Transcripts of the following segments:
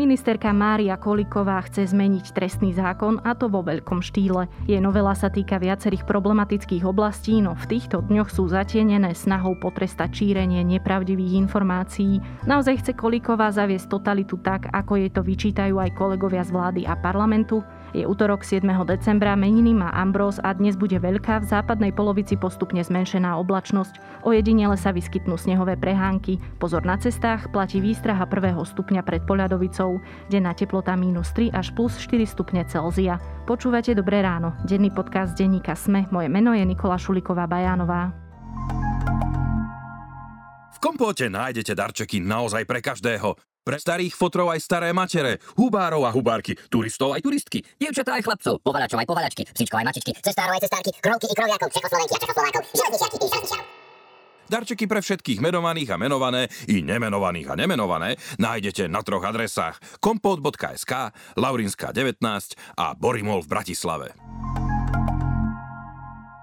Ministerka Mária Koliková chce zmeniť trestný zákon a to vo veľkom štýle. Jej novela sa týka viacerých problematických oblastí, no v týchto dňoch sú zatienené snahou potrestať šírenie nepravdivých informácií. Naozaj chce Koliková zaviesť totalitu tak, ako jej to vyčítajú aj kolegovia z vlády a parlamentu? Je útorok 7. decembra, meniny má Ambrós a dnes bude veľká, v západnej polovici postupne zmenšená oblačnosť. Ojedinele sa vyskytnú snehové prehánky. Pozor na cestách, platí výstraha prvého stupňa pred Poľadovicou. Denná teplota minus 3 až plus 4 stupne Celzia. Počúvate Dobré ráno, denný podcast denníka Sme. Moje meno je Nikola Šuliková Bajánová. V kompóte nájdete darčeky naozaj pre každého. Pre starých fotrov aj staré matere, hubárov a hubárky, turistov aj turistky. Dievčatá aj chlapcov, povalačov aj povalačky, psíčkov aj mačičky, cestárov aj cestárky, krovky i kroviakov, Čechoslovenky a Čechoslovákov, železničiarky i železničiarov. Darčeky pre všetkých menovaných a menované i nemenovaných a nemenované nájdete na troch adresách kompot.sk, Laurinská 19 a Borimol v Bratislave.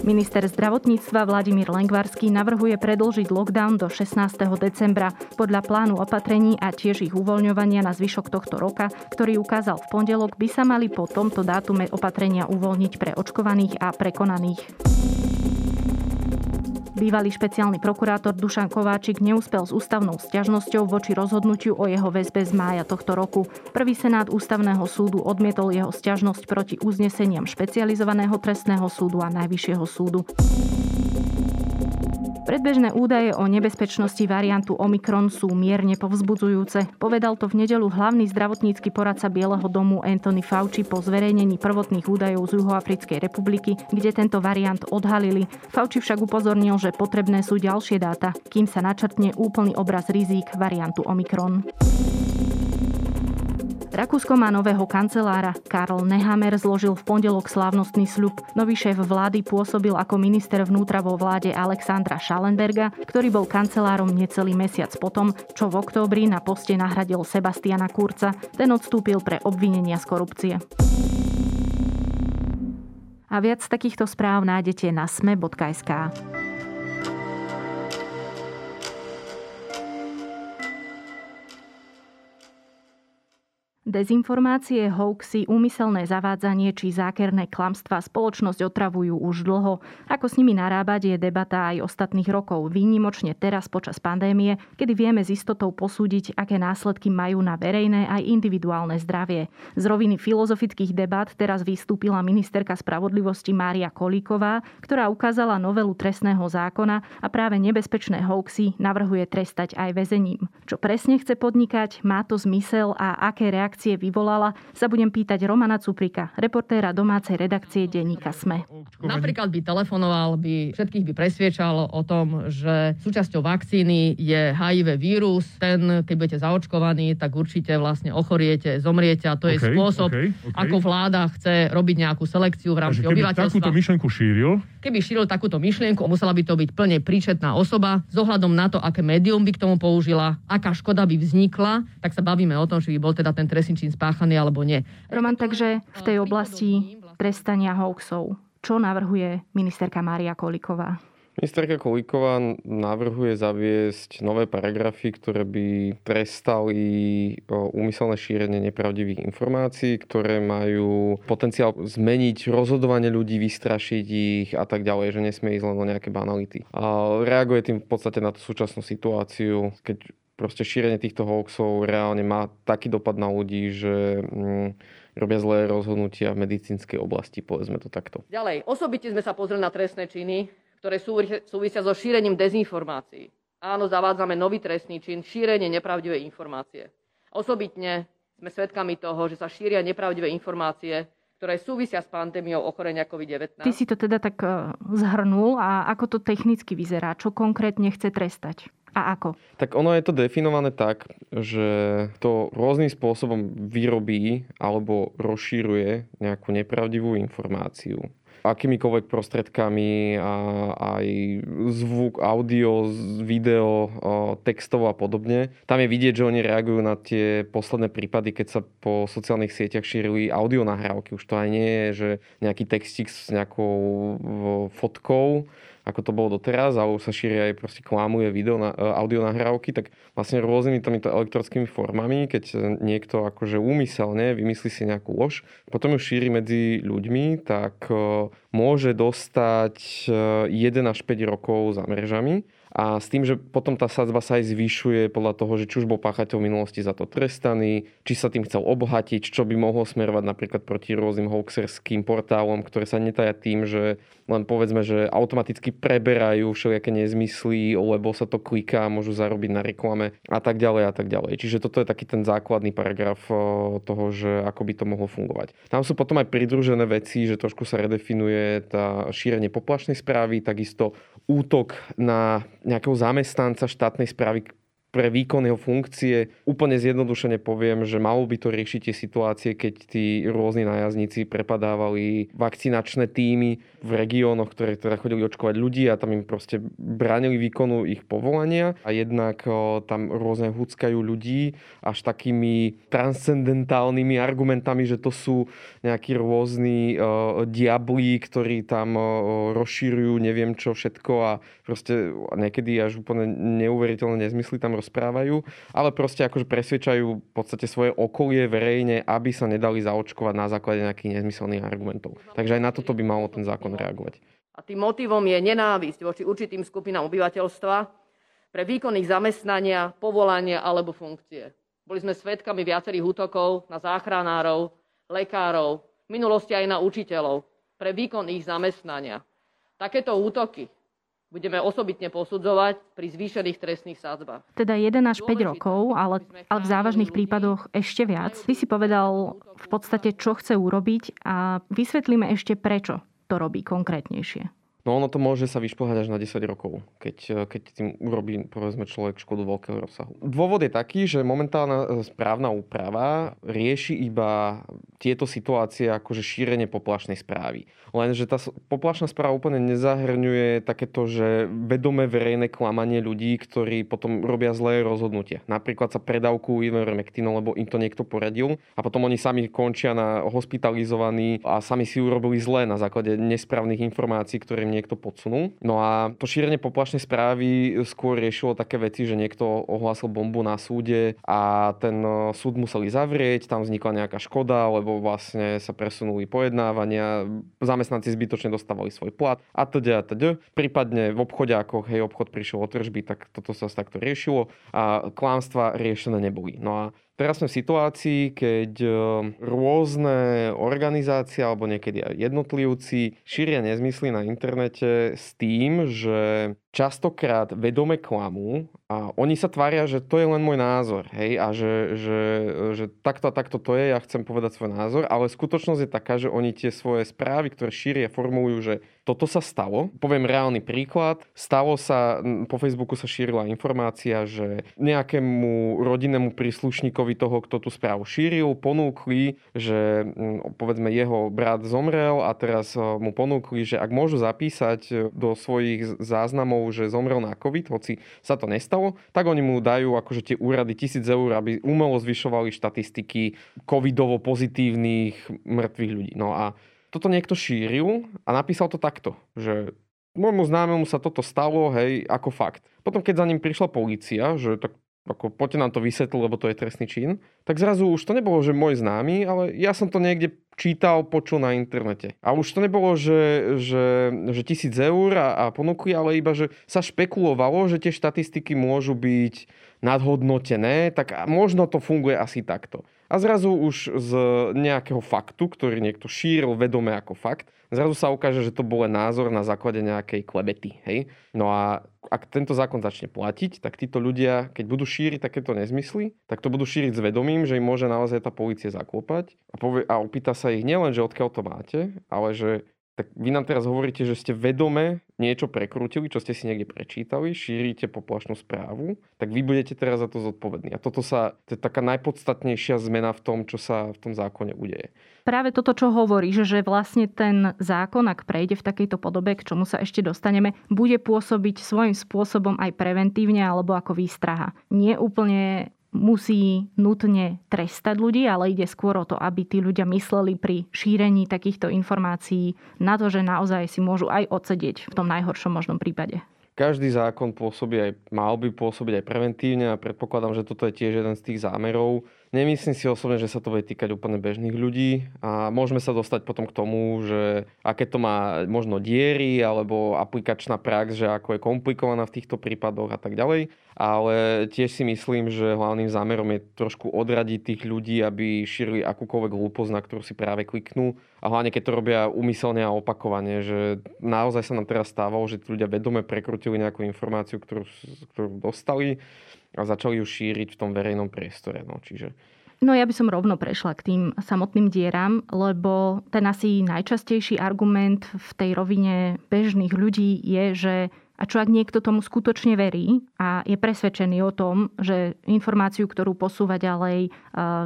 Minister zdravotníctva Vladimír Lengvarský navrhuje predlžiť lockdown do 16. decembra podľa plánu opatrení a tiež ich uvoľňovania na zvyšok tohto roka, ktorý ukázal v pondelok, by sa mali po tomto dátume opatrenia uvoľniť pre očkovaných a prekonaných. Bývalý špeciálny prokurátor Dušan Kováčik neúspel s ústavnou sťažnosťou voči rozhodnutiu o jeho väzbe z mája tohto roku. Prvý senát ústavného súdu odmietol jeho sťažnosť proti uzneseniam špecializovaného trestného súdu a Najvyššieho súdu. Predbežné údaje o nebezpečnosti variantu Omikron sú mierne povzbudzujúce. Povedal to v nedelu hlavný zdravotnícky poradca Bieleho domu Anthony Fauci po zverejnení prvotných údajov z Juhoafrickej republiky, kde tento variant odhalili. Fauci však upozornil, že potrebné sú ďalšie dáta, kým sa načrtne úplný obraz rizík variantu Omikron. Rakúsko má nového kancelára. Karl Nehammer zložil v pondelok slávnostný sľub. Nový šéf vlády pôsobil ako minister vnútra vo vláde Alexandra Schallenberga, ktorý bol kancelárom necelý mesiac potom, čo v októbri na poste nahradil Sebastiana Kurca. Ten odstúpil pre obvinenia z korupcie. A viac takýchto správ nájdete na sme.sk. Dezinformácie, hoaxy, úmyselné zavádzanie či zákerné klamstva spoločnosť otravujú už dlho. Ako s nimi narábať je debata aj ostatných rokov, výnimočne teraz počas pandémie, kedy vieme s istotou posúdiť, aké následky majú na verejné aj individuálne zdravie. Z roviny filozofických debat teraz vystúpila ministerka spravodlivosti Mária Kolíková, ktorá ukázala novelu trestného zákona a práve nebezpečné hoaxy navrhuje trestať aj väzením. Čo presne chce podnikať, má to zmysel a aké reakcie reakcie vyvolala, sa budem pýtať Romana Cuprika, reportéra domácej redakcie denníka SME. Napríklad by telefonoval, by všetkých by presviečal o tom, že súčasťou vakcíny je HIV vírus. Ten, keď budete zaočkovaní, tak určite vlastne ochoriete, zomriete a to je okay, spôsob, okay, okay. ako vláda chce robiť nejakú selekciu v rámci obyvateľstva. takúto myšlenku šíril? Keby šíril takúto myšlienku, musela by to byť plne príčetná osoba, s ohľadom na to, aké médium by k tomu použila, aká škoda by vznikla, tak sa bavíme o tom, že by bol teda ten trestný čin spáchaný alebo nie. Roman, takže v tej oblasti trestania hoaxov, čo navrhuje ministerka Mária Koliková? Ministerka Kolíková navrhuje zaviesť nové paragrafy, ktoré by trestali úmyselné šírenie nepravdivých informácií, ktoré majú potenciál zmeniť rozhodovanie ľudí, vystrašiť ich a tak ďalej, že nesmie ísť len o nejaké banality. A reaguje tým v podstate na tú súčasnú situáciu, keď proste šírenie týchto hoaxov reálne má taký dopad na ľudí, že mm, robia zlé rozhodnutia v medicínskej oblasti, povedzme to takto. Ďalej, osobite sme sa pozreli na trestné činy, ktoré súvisia so šírením dezinformácií. Áno, zavádzame nový trestný čin, šírenie nepravdivej informácie. Osobitne sme svedkami toho, že sa šíria nepravdivé informácie, ktoré súvisia s pandémiou ochorenia COVID-19. Ty si to teda tak uh, zhrnul a ako to technicky vyzerá? Čo konkrétne chce trestať? A ako? Tak ono je to definované tak, že to rôznym spôsobom vyrobí alebo rozšíruje nejakú nepravdivú informáciu akýmikoľvek prostredkami, a aj zvuk, audio, video, textov a podobne. Tam je vidieť, že oni reagujú na tie posledné prípady, keď sa po sociálnych sieťach šírili audio nahrávky. Už to aj nie je, že nejaký textík s nejakou fotkou, ako to bolo doteraz, ale už sa šíria aj proste klamuje video, na, e, audio nahrávky, tak vlastne rôznymi týmito elektronickými formami, keď niekto akože úmyselne vymyslí si nejakú lož, potom ju šíri medzi ľuďmi, tak e, môže dostať 1 e, až 5 rokov za mrežami a s tým, že potom tá sadzba sa aj zvyšuje podľa toho, že či už bol páchateľ v minulosti za to trestaný, či sa tým chcel obohatiť, čo by mohlo smerovať napríklad proti rôznym hoaxerským portálom, ktoré sa netajia tým, že len povedzme, že automaticky preberajú všelijaké nezmysly, lebo sa to kliká môžu zarobiť na reklame a tak ďalej a tak ďalej. Čiže toto je taký ten základný paragraf toho, že ako by to mohlo fungovať. Tam sú potom aj pridružené veci, že trošku sa redefinuje tá šírenie poplašnej správy, takisto útok na nejakého zamestnanca štátnej správy, pre výkon jeho funkcie. Úplne zjednodušene poviem, že malo by to riešiť tie situácie, keď tí rôzni nájazdníci prepadávali vakcinačné týmy v regiónoch, ktoré teda chodili očkovať ľudí a tam im proste bránili výkonu ich povolania a jednak tam rôzne húckajú ľudí až takými transcendentálnymi argumentami, že to sú nejakí rôzni uh, diabli, ktorí tam uh, rozšírujú neviem čo všetko a proste niekedy až úplne neuveriteľné nezmysly tam rozprávajú, ale proste akože presvedčajú v podstate svoje okolie verejne, aby sa nedali zaočkovať na základe nejakých nezmyselných argumentov. Takže aj na toto by malo ten zákon reagovať. A tým motivom je nenávisť voči určitým skupinám obyvateľstva pre výkon ich zamestnania, povolania alebo funkcie. Boli sme svedkami viacerých útokov na záchranárov, lekárov, v minulosti aj na učiteľov pre výkon ich zamestnania. Takéto útoky budeme osobitne posudzovať pri zvýšených trestných sádzbách. Teda 1 až 5 rokov, ale, ale v závažných prípadoch ešte viac. Ty si povedal v podstate, čo chce urobiť a vysvetlíme ešte, prečo to robí konkrétnejšie. No ono to môže sa vyšplhať až na 10 rokov, keď, keď tým urobí povedzme človek škodu veľkého rozsahu. Dôvod je taký, že momentálna správna úprava rieši iba tieto situácie akože šírenie poplašnej správy. Lenže tá poplašná správa úplne nezahrňuje takéto, že vedomé verejné klamanie ľudí, ktorí potom robia zlé rozhodnutia. Napríklad sa predávku ivermectinom, lebo im to niekto poradil a potom oni sami končia na hospitalizovaní a sami si urobili zlé na základe nesprávnych informácií, ktoré im niekto podsunul. No a to šírenie poplašnej správy skôr riešilo také veci, že niekto ohlásil bombu na súde a ten súd museli zavrieť, tam vznikla nejaká škoda, lebo vlastne sa presunuli pojednávania, zamestnanci zbytočne dostávali svoj plat a teda a teda. Prípadne v obchode, ako hej, obchod prišiel o tržby, tak toto sa takto riešilo a klámstva riešené neboli. No a Teraz sme v situácii, keď e, rôzne organizácie alebo niekedy aj jednotlivci šíria nezmysly na internete s tým, že častokrát vedome klamú a oni sa tvária, že to je len môj názor, hej, a že, že, že takto a takto to je, ja chcem povedať svoj názor, ale skutočnosť je taká, že oni tie svoje správy, ktoré šíria, formulujú, že toto sa stalo. Poviem reálny príklad. Stalo sa, po Facebooku sa šírila informácia, že nejakému rodinnému príslušníkovi toho, kto tú správu šíril, ponúkli, že povedzme jeho brat zomrel a teraz mu ponúkli, že ak môžu zapísať do svojich záznamov problémov, že zomrel na COVID, hoci sa to nestalo, tak oni mu dajú akože tie úrady tisíc eur, aby umelo zvyšovali štatistiky covidovo pozitívnych mŕtvych ľudí. No a toto niekto šíril a napísal to takto, že môjmu známemu sa toto stalo, hej, ako fakt. Potom, keď za ním prišla policia, že tak ako poďte nám to vysvetliť, lebo to je trestný čin, tak zrazu už to nebolo, že môj známy, ale ja som to niekde čítal, počul na internete. A už to nebolo, že, že, že tisíc eur a, a ponúkli, ale iba, že sa špekulovalo, že tie štatistiky môžu byť nadhodnotené, tak možno to funguje asi takto. A zrazu už z nejakého faktu, ktorý niekto šíril vedome ako fakt, zrazu sa ukáže, že to bol názor na základe nejakej klebety. Hej? No a ak tento zákon začne platiť, tak títo ľudia, keď budú šíriť takéto nezmysly, tak to budú šíriť s vedomím, že im môže naozaj tá policia zaklopať a, povie, a opýta sa ich nielen, že odkiaľ to máte, ale že tak vy nám teraz hovoríte, že ste vedome niečo prekrútili, čo ste si niekde prečítali, šírite poplašnú správu, tak vy budete teraz za to zodpovední. A toto sa, to je taká najpodstatnejšia zmena v tom, čo sa v tom zákone udeje. Práve toto, čo hovoríš, že vlastne ten zákon, ak prejde v takejto podobe, k čomu sa ešte dostaneme, bude pôsobiť svojím spôsobom aj preventívne alebo ako výstraha. Nie úplne musí nutne trestať ľudí, ale ide skôr o to, aby tí ľudia mysleli pri šírení takýchto informácií na to, že naozaj si môžu aj odsedieť v tom najhoršom možnom prípade. Každý zákon pôsobí aj, mal by pôsobiť aj preventívne a predpokladám, že toto je tiež jeden z tých zámerov. Nemyslím si osobne, že sa to bude týkať úplne bežných ľudí a môžeme sa dostať potom k tomu, že aké to má možno diery alebo aplikačná prax, že ako je komplikovaná v týchto prípadoch a tak ďalej ale tiež si myslím, že hlavným zámerom je trošku odradiť tých ľudí, aby šírili akúkoľvek hlúposť, na ktorú si práve kliknú. A hlavne keď to robia umyselne a opakovane, že naozaj sa nám teraz stávalo, že tí ľudia vedome prekrutili nejakú informáciu, ktorú, ktorú dostali a začali ju šíriť v tom verejnom priestore. No, čiže No ja by som rovno prešla k tým samotným dieram, lebo ten asi najčastejší argument v tej rovine bežných ľudí je, že a čo ak niekto tomu skutočne verí a je presvedčený o tom, že informáciu, ktorú posúva ďalej,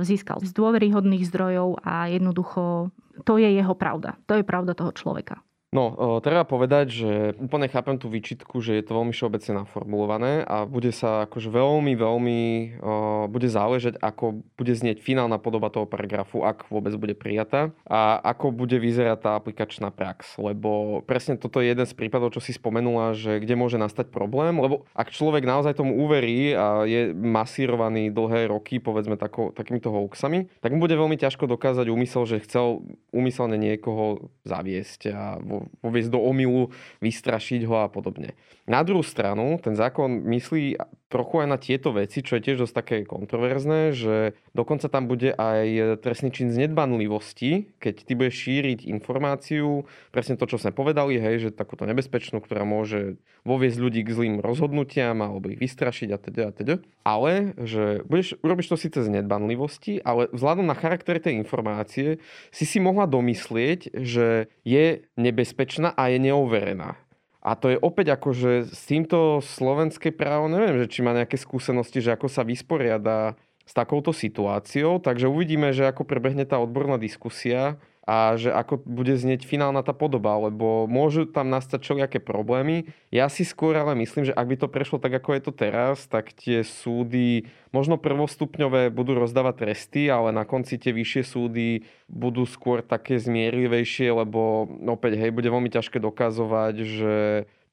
získal z dôveryhodných zdrojov a jednoducho to je jeho pravda. To je pravda toho človeka. No, o, treba povedať, že úplne chápem tú výčitku, že je to veľmi všeobecne naformulované a bude sa akože veľmi, veľmi, o, bude záležať, ako bude znieť finálna podoba toho paragrafu, ak vôbec bude prijatá a ako bude vyzerať tá aplikačná prax. Lebo presne toto je jeden z prípadov, čo si spomenula, že kde môže nastať problém, lebo ak človek naozaj tomu uverí a je masírovaný dlhé roky, povedzme tako, takýmito hoaxami, tak mu bude veľmi ťažko dokázať úmysel, že chcel úmyselne niekoho zaviesť a vo poviesť do omilu, vystrašiť ho a podobne. Na druhú stranu, ten zákon myslí trochu aj na tieto veci, čo je tiež dosť také kontroverzné, že dokonca tam bude aj trestný čin z nedbanlivosti, keď ty budeš šíriť informáciu, presne to, čo sme povedali, hej, že takúto nebezpečnú, ktorá môže voviesť ľudí k zlým rozhodnutiam alebo ich vystrašiť a teda a teda. Ale, že budeš, urobíš to síce z nedbanlivosti, ale vzhľadom na charakter tej informácie si si mohla domyslieť, že je nebezpečná a je neoverená. A to je opäť akože s týmto slovenské právo, neviem, že či má nejaké skúsenosti, že ako sa vysporiada s takouto situáciou, takže uvidíme, že ako prebehne tá odborná diskusia a že ako bude znieť finálna tá podoba, lebo môžu tam nastať všelijaké problémy. Ja si skôr ale myslím, že ak by to prešlo tak, ako je to teraz, tak tie súdy možno prvostupňové budú rozdávať tresty, ale na konci tie vyššie súdy budú skôr také zmierlivejšie, lebo opäť, hej, bude veľmi ťažké dokazovať, že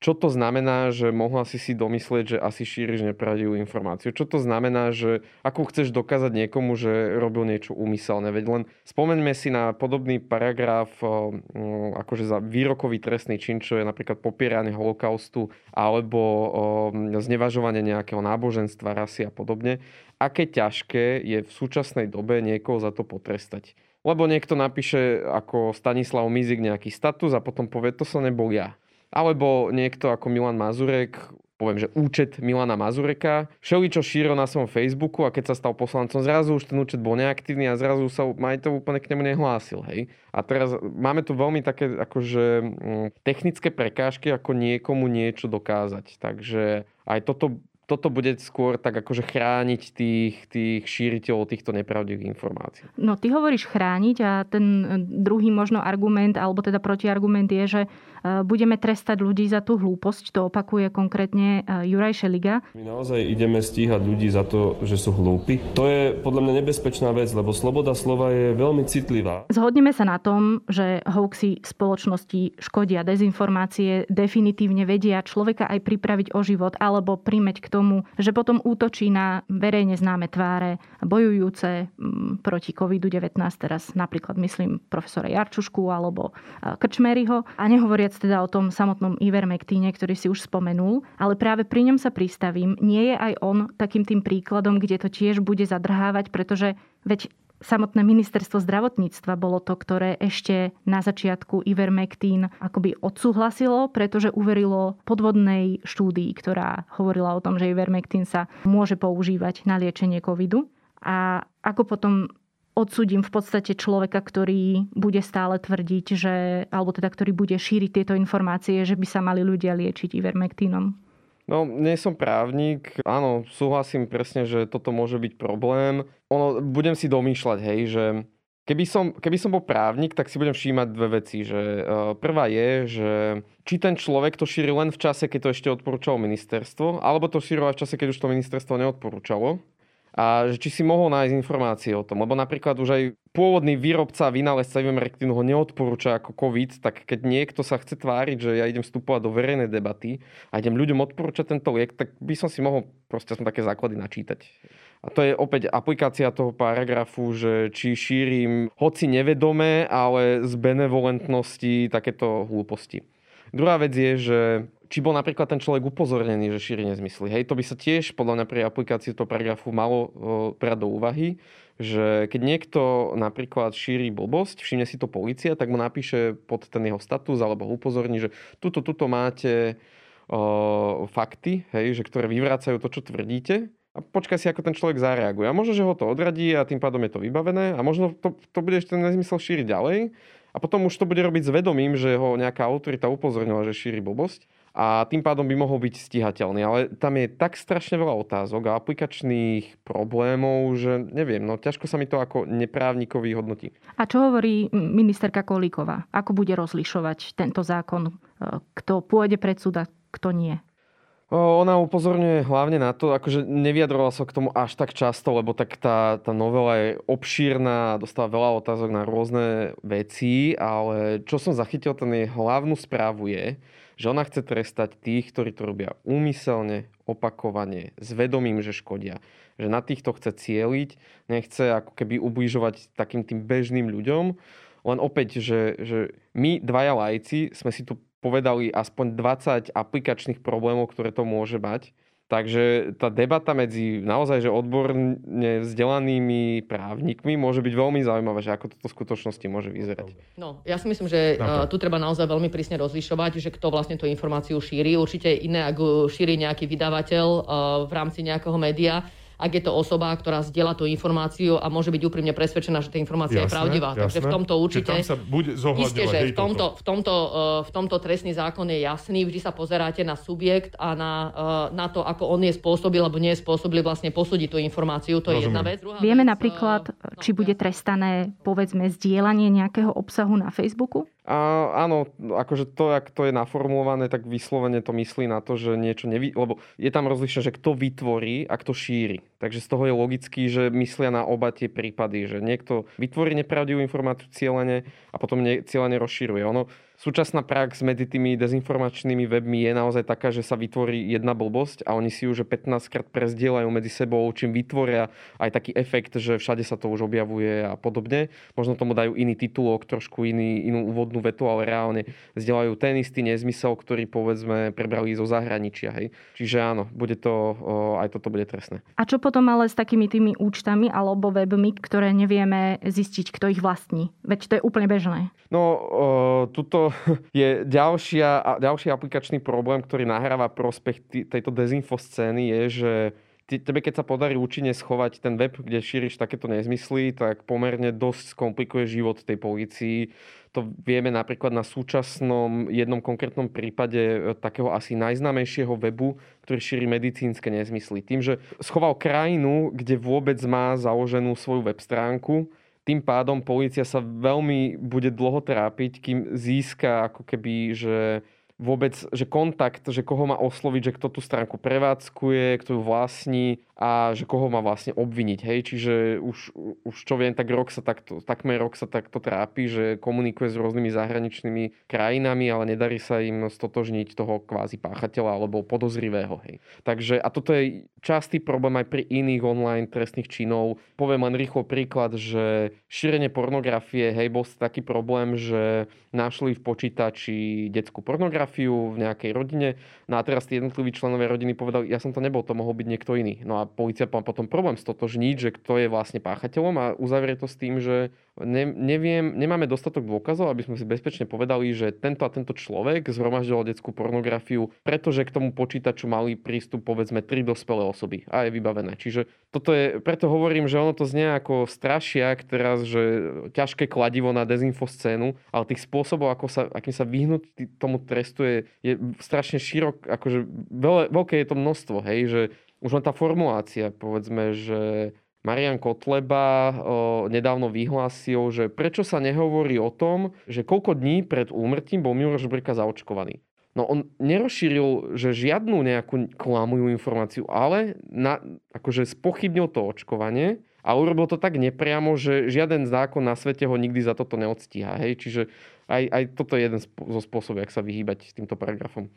čo to znamená, že mohla si si domyslieť, že asi šíriš nepravdivú informáciu? Čo to znamená, že ako chceš dokázať niekomu, že robil niečo úmyselné? Veď len spomeňme si na podobný paragraf akože za výrokový trestný čin, čo je napríklad popieranie holokaustu alebo znevažovanie nejakého náboženstva, rasy a podobne. Aké ťažké je v súčasnej dobe niekoho za to potrestať? Lebo niekto napíše ako Stanislav Mizik nejaký status a potom povie, to som nebol ja. Alebo niekto ako Milan Mazurek, poviem, že účet Milana Mazureka, všeli čo šíril na svojom Facebooku a keď sa stal poslancom, zrazu už ten účet bol neaktívny a zrazu sa majiteľ úplne k nemu nehlásil. Hej? A teraz máme tu veľmi také akože, mm, technické prekážky, ako niekomu niečo dokázať. Takže aj toto toto bude skôr tak akože chrániť tých, tých šíriteľov týchto nepravdivých informácií. No ty hovoríš chrániť a ten druhý možno argument, alebo teda protiargument je, že budeme trestať ľudí za tú hlúposť. To opakuje konkrétne e, Juraj Šeliga. My naozaj ideme stíhať ľudí za to, že sú hlúpi. To je podľa mňa nebezpečná vec, lebo sloboda slova je veľmi citlivá. Zhodneme sa na tom, že hoaxy spoločnosti škodia, dezinformácie definitívne vedia človeka aj pripraviť o život alebo primeť k tomu, že potom útočí na verejne známe tváre bojujúce mm, proti COVID-19, teraz napríklad myslím profesora Jarčušku alebo e, Krčmeryho a nehovoriac teda o tom samotnom Ivermectine, ktorý si už spomenul, ale práve pri ňom sa pristavím, nie je aj on takým tým príkladom, kde to tiež bude zadrhávať, pretože veď samotné ministerstvo zdravotníctva bolo to, ktoré ešte na začiatku Ivermectin akoby odsúhlasilo, pretože uverilo podvodnej štúdii, ktorá hovorila o tom, že Ivermectin sa môže používať na liečenie covidu. A ako potom odsudím v podstate človeka, ktorý bude stále tvrdiť, že, alebo teda ktorý bude šíriť tieto informácie, že by sa mali ľudia liečiť ivermektínom? No, nie som právnik. Áno, súhlasím presne, že toto môže byť problém. Ono, budem si domýšľať, hej, že Keby som, keby som bol právnik, tak si budem všímať dve veci. Že, uh, prvá je, že či ten človek to šíri len v čase, keď to ešte odporúčalo ministerstvo, alebo to šíril aj v čase, keď už to ministerstvo neodporúčalo. A že či si mohol nájsť informácie o tom. Lebo napríklad už aj pôvodný výrobca vynálezca ivermectinu ho neodporúča ako COVID, tak keď niekto sa chce tváriť, že ja idem vstupovať do verejnej debaty a idem ľuďom odporúčať tento liek, tak by som si mohol proste som také základy načítať. A to je opäť aplikácia toho paragrafu, že či šírim hoci nevedome, ale z benevolentnosti takéto hlúposti. Druhá vec je, že či bol napríklad ten človek upozornený, že šíri nezmysly. Hej, to by sa tiež podľa mňa pri aplikácii toho paragrafu malo brať do úvahy, že keď niekto napríklad šíri blbosť, všimne si to policia, tak mu napíše pod ten jeho status alebo ho upozorní, že tuto, tuto máte o, fakty, hej, že ktoré vyvracajú to, čo tvrdíte a počkaj si, ako ten človek zareaguje. A možno, že ho to odradí a tým pádom je to vybavené a možno to, to ešte ten nezmysel šíriť ďalej a potom už to bude robiť s vedomím, že ho nejaká autorita upozornila, že šíri blbosť a tým pádom by mohol byť stíhateľný. Ale tam je tak strašne veľa otázok a aplikačných problémov, že neviem, no ťažko sa mi to ako neprávnikovi hodnotí. A čo hovorí ministerka Kolíková? Ako bude rozlišovať tento zákon? E, kto pôjde pred súd a kto nie? Ona upozorňuje hlavne na to, akože nevyjadrovala sa k tomu až tak často, lebo tak tá, tá novela je obšírna, dostáva veľa otázok na rôzne veci, ale čo som zachytil, ten jej hlavnú správu je, že ona chce trestať tých, ktorí to robia úmyselne, opakovane, s vedomím, že škodia. Že na týchto chce cieliť, nechce ako keby ubližovať takým tým bežným ľuďom, len opäť, že, že my dvaja lajci sme si tu povedali aspoň 20 aplikačných problémov, ktoré to môže mať. Takže tá debata medzi naozaj že odborne vzdelanými právnikmi môže byť veľmi zaujímavá, že ako toto v skutočnosti môže vyzerať. No, ja si myslím, že uh, tu treba naozaj veľmi prísne rozlišovať, že kto vlastne tú informáciu šíri. Určite iné, ak šíri nejaký vydavateľ uh, v rámci nejakého média, ak je to osoba, ktorá zdieľa tú informáciu a môže byť úprimne presvedčená, že tá informácia jasné, je pravdivá. Jasné. Takže v tomto určite... tam sa bude isté, že v tomto, v, tomto, uh, v tomto trestný zákon je jasný, vždy sa pozeráte na subjekt a na, uh, na to, ako on je spôsobil alebo nie je spôsobil vlastne posúdiť tú informáciu. To Rozumiem. je jedna vec. Druhá Vieme vec, napríklad, uh, či bude trestané, povedzme, zdieľanie nejakého obsahu na Facebooku? A, áno, akože to, ak to je naformulované, tak vyslovene to myslí na to, že niečo nevy... Lebo je tam rozlišné, že kto vytvorí a kto šíri. Takže z toho je logický, že myslia na oba tie prípady, že niekto vytvorí nepravdivú informáciu cieľene a potom ne, cieľene rozšíruje. Ono, súčasná prax medzi tými dezinformačnými webmi je naozaj taká, že sa vytvorí jedna blbosť a oni si ju že 15 krát prezdielajú medzi sebou, čím vytvoria aj taký efekt, že všade sa to už objavuje a podobne. Možno tomu dajú iný titulok, trošku iný, inú úvodnú vetu, ale reálne zdieľajú ten istý nezmysel, ktorý povedzme prebrali zo zahraničia. Hej. Čiže áno, bude to, aj toto bude trestné. A čo potom ale s takými tými účtami alebo webmi, ktoré nevieme zistiť, kto ich vlastní? Veď to je úplne bežné. No, tuto je ďalšia, ďalší aplikačný problém, ktorý nahráva prospech tejto dezinfo scény je, že tebe keď sa podarí účinne schovať ten web, kde šíriš takéto nezmysly, tak pomerne dosť skomplikuje život tej policii. To vieme napríklad na súčasnom jednom konkrétnom prípade e, takého asi najznámejšieho webu, ktorý šíri medicínske nezmysly. Tým, že schoval krajinu, kde vôbec má založenú svoju web stránku, tým pádom policia sa veľmi bude dlho trápiť, kým získa ako keby, že vôbec, že kontakt, že koho má osloviť, že kto tú stránku prevádzkuje, kto ju vlastní a že koho má vlastne obviniť. Hej? Čiže už, už čo viem, tak rok sa takto, takmer rok sa takto trápi, že komunikuje s rôznymi zahraničnými krajinami, ale nedarí sa im stotožniť toho kvázi páchateľa alebo podozrivého. Hej? Takže, a toto je častý problém aj pri iných online trestných činov. Poviem len rýchlo príklad, že šírenie pornografie, hej, bol taký problém, že našli v počítači detskú pornografiu v nejakej rodine. No a teraz tí jednotliví členovia rodiny povedali, ja som to nebol, to mohol byť niekto iný. No a policia má potom problém stotožniť, že kto je vlastne páchateľom a uzavrie to s tým, že ne, neviem, nemáme dostatok dôkazov, aby sme si bezpečne povedali, že tento a tento človek zhromaždil detskú pornografiu, pretože k tomu počítaču mali prístup povedzme tri dospelé osoby a je vybavené. Čiže toto je, preto hovorím, že ono to znie ako strašiak teraz, že ťažké kladivo na dezinfoscénu, ale tých spôsobov, ako sa, akým sa vyhnúť tomu trestu je, je strašne širok, akože veľké, veľké je to množstvo, hej, že už len tá formulácia, povedzme, že Marian Kotleba nedávno vyhlásil, že prečo sa nehovorí o tom, že koľko dní pred úmrtím bol Miloš Brka zaočkovaný. No on nerozšíril, že žiadnu nejakú klamujú informáciu, ale na, akože spochybnil to očkovanie a urobil to tak nepriamo, že žiaden zákon na svete ho nikdy za toto neodstíha. Hej? Čiže aj, aj toto je jeden zo spôsobov, jak sa vyhýbať týmto paragrafom.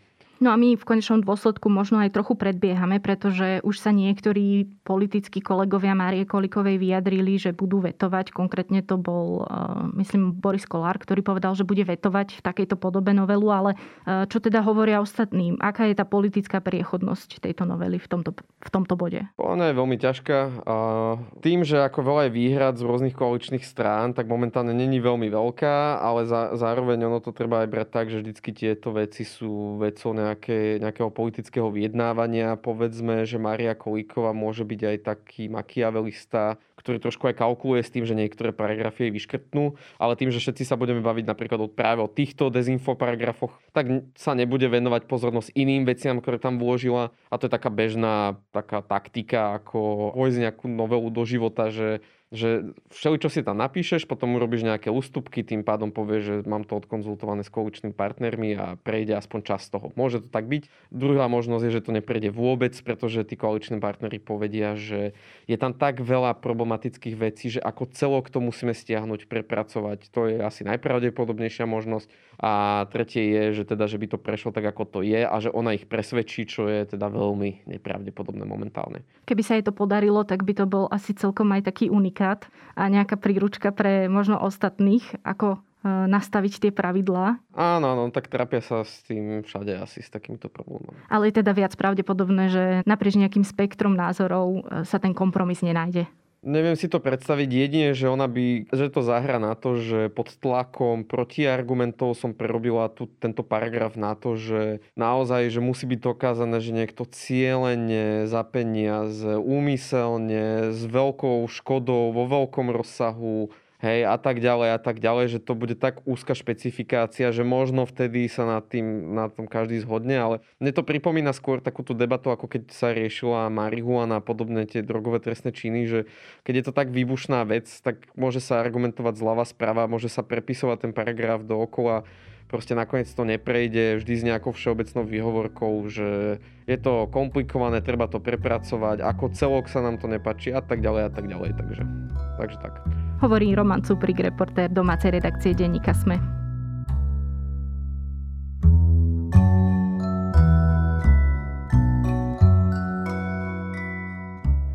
No a my v konečnom dôsledku možno aj trochu predbiehame, pretože už sa niektorí politickí kolegovia Márie Kolikovej vyjadrili, že budú vetovať. Konkrétne to bol, eh, myslím, Boris Kolár, ktorý povedal, že bude vetovať v takejto podobe novelu, ale eh, čo teda hovoria ostatným? Aká je tá politická priechodnosť tejto novely v tomto, v tomto bode? Ona je veľmi ťažká. Tým, že ako veľa je výhrad z rôznych koaličných strán, tak momentálne není veľmi veľká, ale zároveň ono to treba aj brať tak, že vždycky tieto veci sú vecou nejaké, nejakého politického vyjednávania. Povedzme, že Maria Kolíková môže byť aj taký makiavelista, ktorý trošku aj kalkuluje s tým, že niektoré paragrafy jej vyškrtnú, ale tým, že všetci sa budeme baviť napríklad od práve o týchto dezinfo paragrafoch, tak sa nebude venovať pozornosť iným veciam, ktoré tam vložila. A to je taká bežná taká taktika, ako vojsť nejakú novelu do života, že že všeli, čo si tam napíšeš, potom urobíš nejaké ústupky, tým pádom povieš, že mám to odkonzultované s koaličnými partnermi a prejde aspoň čas toho. Môže to tak byť. Druhá možnosť je, že to neprejde vôbec, pretože tí koaliční partnery povedia, že je tam tak veľa problematických vecí, že ako celok to musíme stiahnuť, prepracovať. To je asi najpravdepodobnejšia možnosť. A tretie je, že teda, že by to prešlo tak, ako to je a že ona ich presvedčí, čo je teda veľmi nepravdepodobné momentálne. Keby sa jej to podarilo, tak by to bol asi celkom aj taký unikát unikát a nejaká príručka pre možno ostatných, ako e, nastaviť tie pravidlá. Áno, áno, tak trapia sa s tým všade asi s takýmto problémom. Ale je teda viac pravdepodobné, že naprieč nejakým spektrom názorov e, sa ten kompromis nenájde. Neviem si to predstaviť jedine, že ona by, že to zahra na to, že pod tlakom protiargumentov som prerobila tu, tento paragraf na to, že naozaj, že musí byť dokázané, že niekto cieľene za peniaze, úmyselne, s veľkou škodou, vo veľkom rozsahu hej, a tak ďalej a tak ďalej, že to bude tak úzka špecifikácia, že možno vtedy sa na, tým, na tom každý zhodne, ale mne to pripomína skôr takúto debatu, ako keď sa riešila marihuana a podobné tie drogové trestné činy, že keď je to tak výbušná vec, tak môže sa argumentovať zľava sprava, môže sa prepisovať ten paragraf dookola, proste nakoniec to neprejde vždy s nejakou všeobecnou výhovorkou, že je to komplikované, treba to prepracovať, ako celok sa nám to nepačí a tak ďalej a tak ďalej. Takže, takže tak. Hovorí Roman Cuprik, reportér domácej redakcie denníka Sme.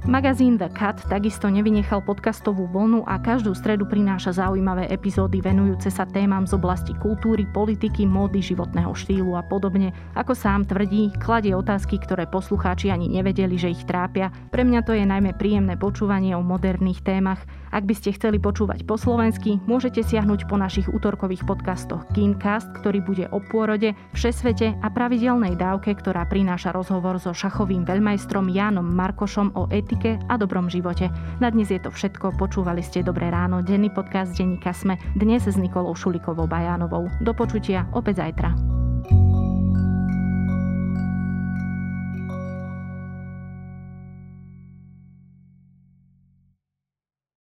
Magazín The Cut takisto nevynechal podcastovú vlnu a každú stredu prináša zaujímavé epizódy venujúce sa témam z oblasti kultúry, politiky, módy, životného štýlu a podobne. Ako sám tvrdí, kladie otázky, ktoré poslucháči ani nevedeli, že ich trápia. Pre mňa to je najmä príjemné počúvanie o moderných témach. Ak by ste chceli počúvať po slovensky, môžete siahnuť po našich útorkových podcastoch Kincast, ktorý bude o pôrode, všesvete a pravidelnej dávke, ktorá prináša rozhovor so šachovým veľmajstrom Jánom Markošom o etike a dobrom živote. Na dnes je to všetko. Počúvali ste Dobré ráno, denný podcast denníka Sme, dnes s Nikolou Šulikovou Bajánovou. Do počutia opäť zajtra.